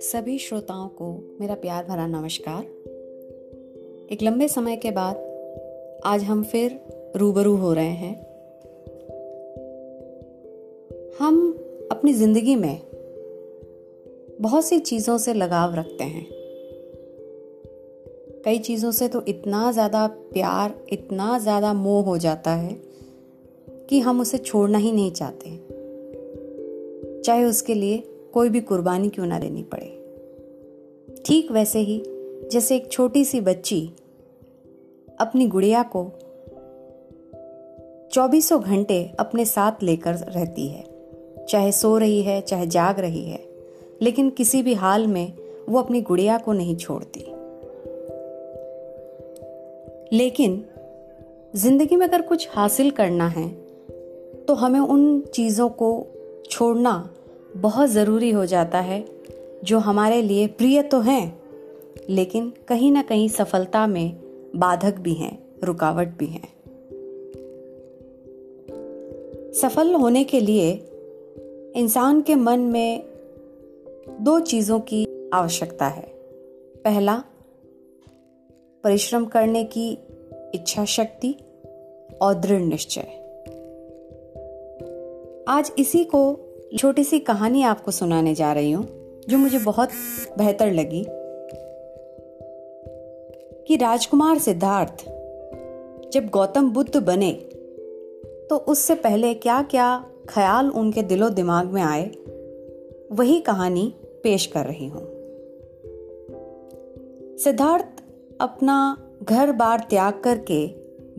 सभी श्रोताओं को मेरा प्यार भरा नमस्कार। एक लंबे समय के बाद आज हम फिर रूबरू हो रहे हैं। हम अपनी ज़िंदगी में बहुत सी चीज़ों से लगाव रखते हैं। कई चीज़ों से तो इतना ज़्यादा प्यार, इतना ज़्यादा मोह हो जाता है कि हम उसे छोड़ना ही नहीं चाहते। चाहे उसके लिए कोई भी कुर्बानी क्यों ना देनी पड़े। ठीक वैसे ही, जैसे एक छोटी सी बच्ची अपनी गुड़िया को चौबीसों घंटे अपने साथ लेकर रहती है। चाहे सो रही है, चाहे जाग रही है, लेकिन किसी भी हाल में वो अपनी गुड़िया को नहीं छोड़ती। लेकिन ज़िंदगी में अगर कुछ हासिल करना है तो हमें उन चीज़ों को छोड़ना बहुत ज़रूरी हो जाता है, जो हमारे लिए प्रिय तो हैं, लेकिन कहीं ना कहीं सफलता में बाधक भी हैं, रुकावट भी हैं। सफल होने के लिए इंसान के मन में दो चीज़ों की आवश्यकता है। पहला, परिश्रम करने की इच्छा शक्ति और दृढ़ निश्चय। आज इसी को छोटी सी कहानी आपको सुनाने जा रही हूँ, जो मुझे बहुत बेहतर लगी कि राजकुमार सिद्धार्थ जब गौतम बुद्ध बने तो उससे पहले क्या क्या ख्याल उनके दिलो दिमाग में आए, वही कहानी पेश कर रही हूँ। सिद्धार्थ अपना घर बार त्याग करके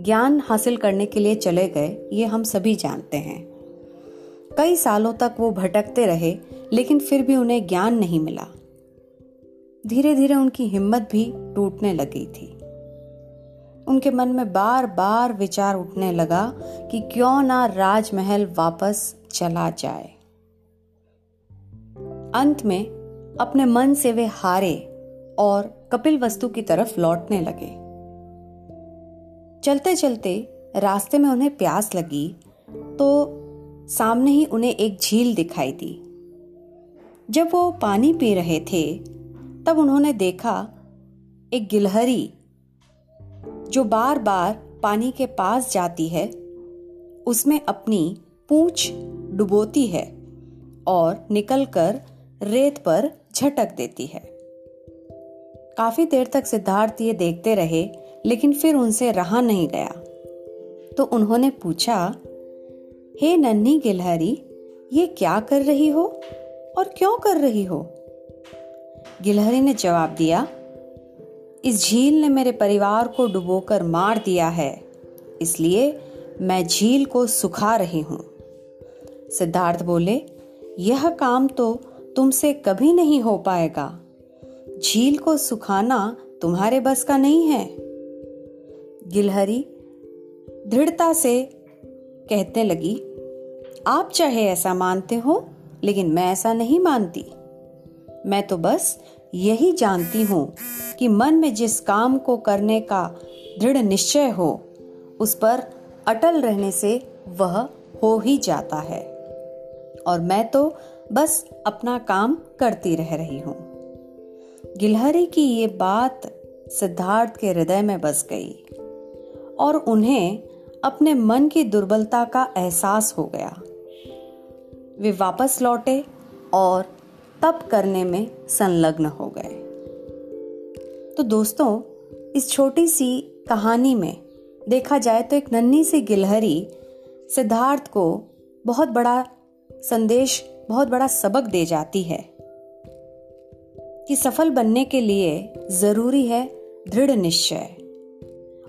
ज्ञान हासिल करने के लिए चले गए, ये हम सभी जानते हैं। कई सालों तक वो भटकते रहे, लेकिन फिर भी उन्हें ज्ञान नहीं मिला। धीरे धीरे उनकी हिम्मत भी टूटने लगी थी। उनके मन में बार बार विचार उठने लगा कि क्यों ना राजमहल वापस चला जाए। अंत में अपने मन से वे हारे और कपिल वस्तु की तरफ़ लौटने लगे। चलते चलते रास्ते में उन्हें प्यास लगी तो सामने ही उन्हें एक झील दिखाई दी। जब वो पानी पी रहे थे, तब उन्होंने देखा एक गिलहरी जो बार बार पानी के पास जाती है, उसमें अपनी पूंछ डुबोती है और निकलकर रेत पर झटक देती है। काफ़ी देर तक सिद्धार्थ ये देखते रहे, लेकिन फिर उनसे रहा नहीं गया। तो उन्होंने पूछा हे नन्ही गिलहरी, ये क्या कर रही हो और क्यों कर रही हो? गिलहरी ने जवाब दिया, इस झील ने मेरे परिवार को डुबोकर मार दिया है, इसलिए मैं झील को सुखा रही हूँ। सिद्धार्थ बोले, यह काम तो तुमसे कभी नहीं हो पाएगा। झील को सुखाना तुम्हारे बस का नहीं है। गिलहरी दृढ़ता से कहने लगी आप चाहे ऐसा मानते हो, लेकिन मैं ऐसा नहीं मानती। मैं तो बस यही जानती हूँ कि मन में जिस काम को करने का दृढ़ निश्चय हो, उस पर अटल रहने से वह हो ही जाता है। और मैं तो बस अपना काम करती रह रही हूँ। गिलहरी की ये बात सिद्धार्थ के हृदय में बस गई, और उन्हें अपने मन की दुर्बलता का एहसास हो गया। वे वापस लौटे और तप करने में संलग्न हो गए। तो दोस्तों, इस छोटी सी कहानी में देखा जाए तो एक नन्ही सी गिलहरी सिद्धार्थ को बहुत बड़ा संदेश, बहुत बड़ा सबक दे जाती है कि सफल बनने के लिए ज़रूरी है दृढ़ निश्चय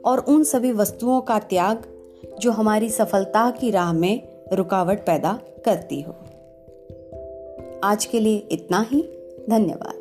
और उन सभी वस्तुओं का त्याग जो हमारी सफलता की राह में रुकावट पैदा करती हो। आज के लिए इतना ही। धन्यवाद।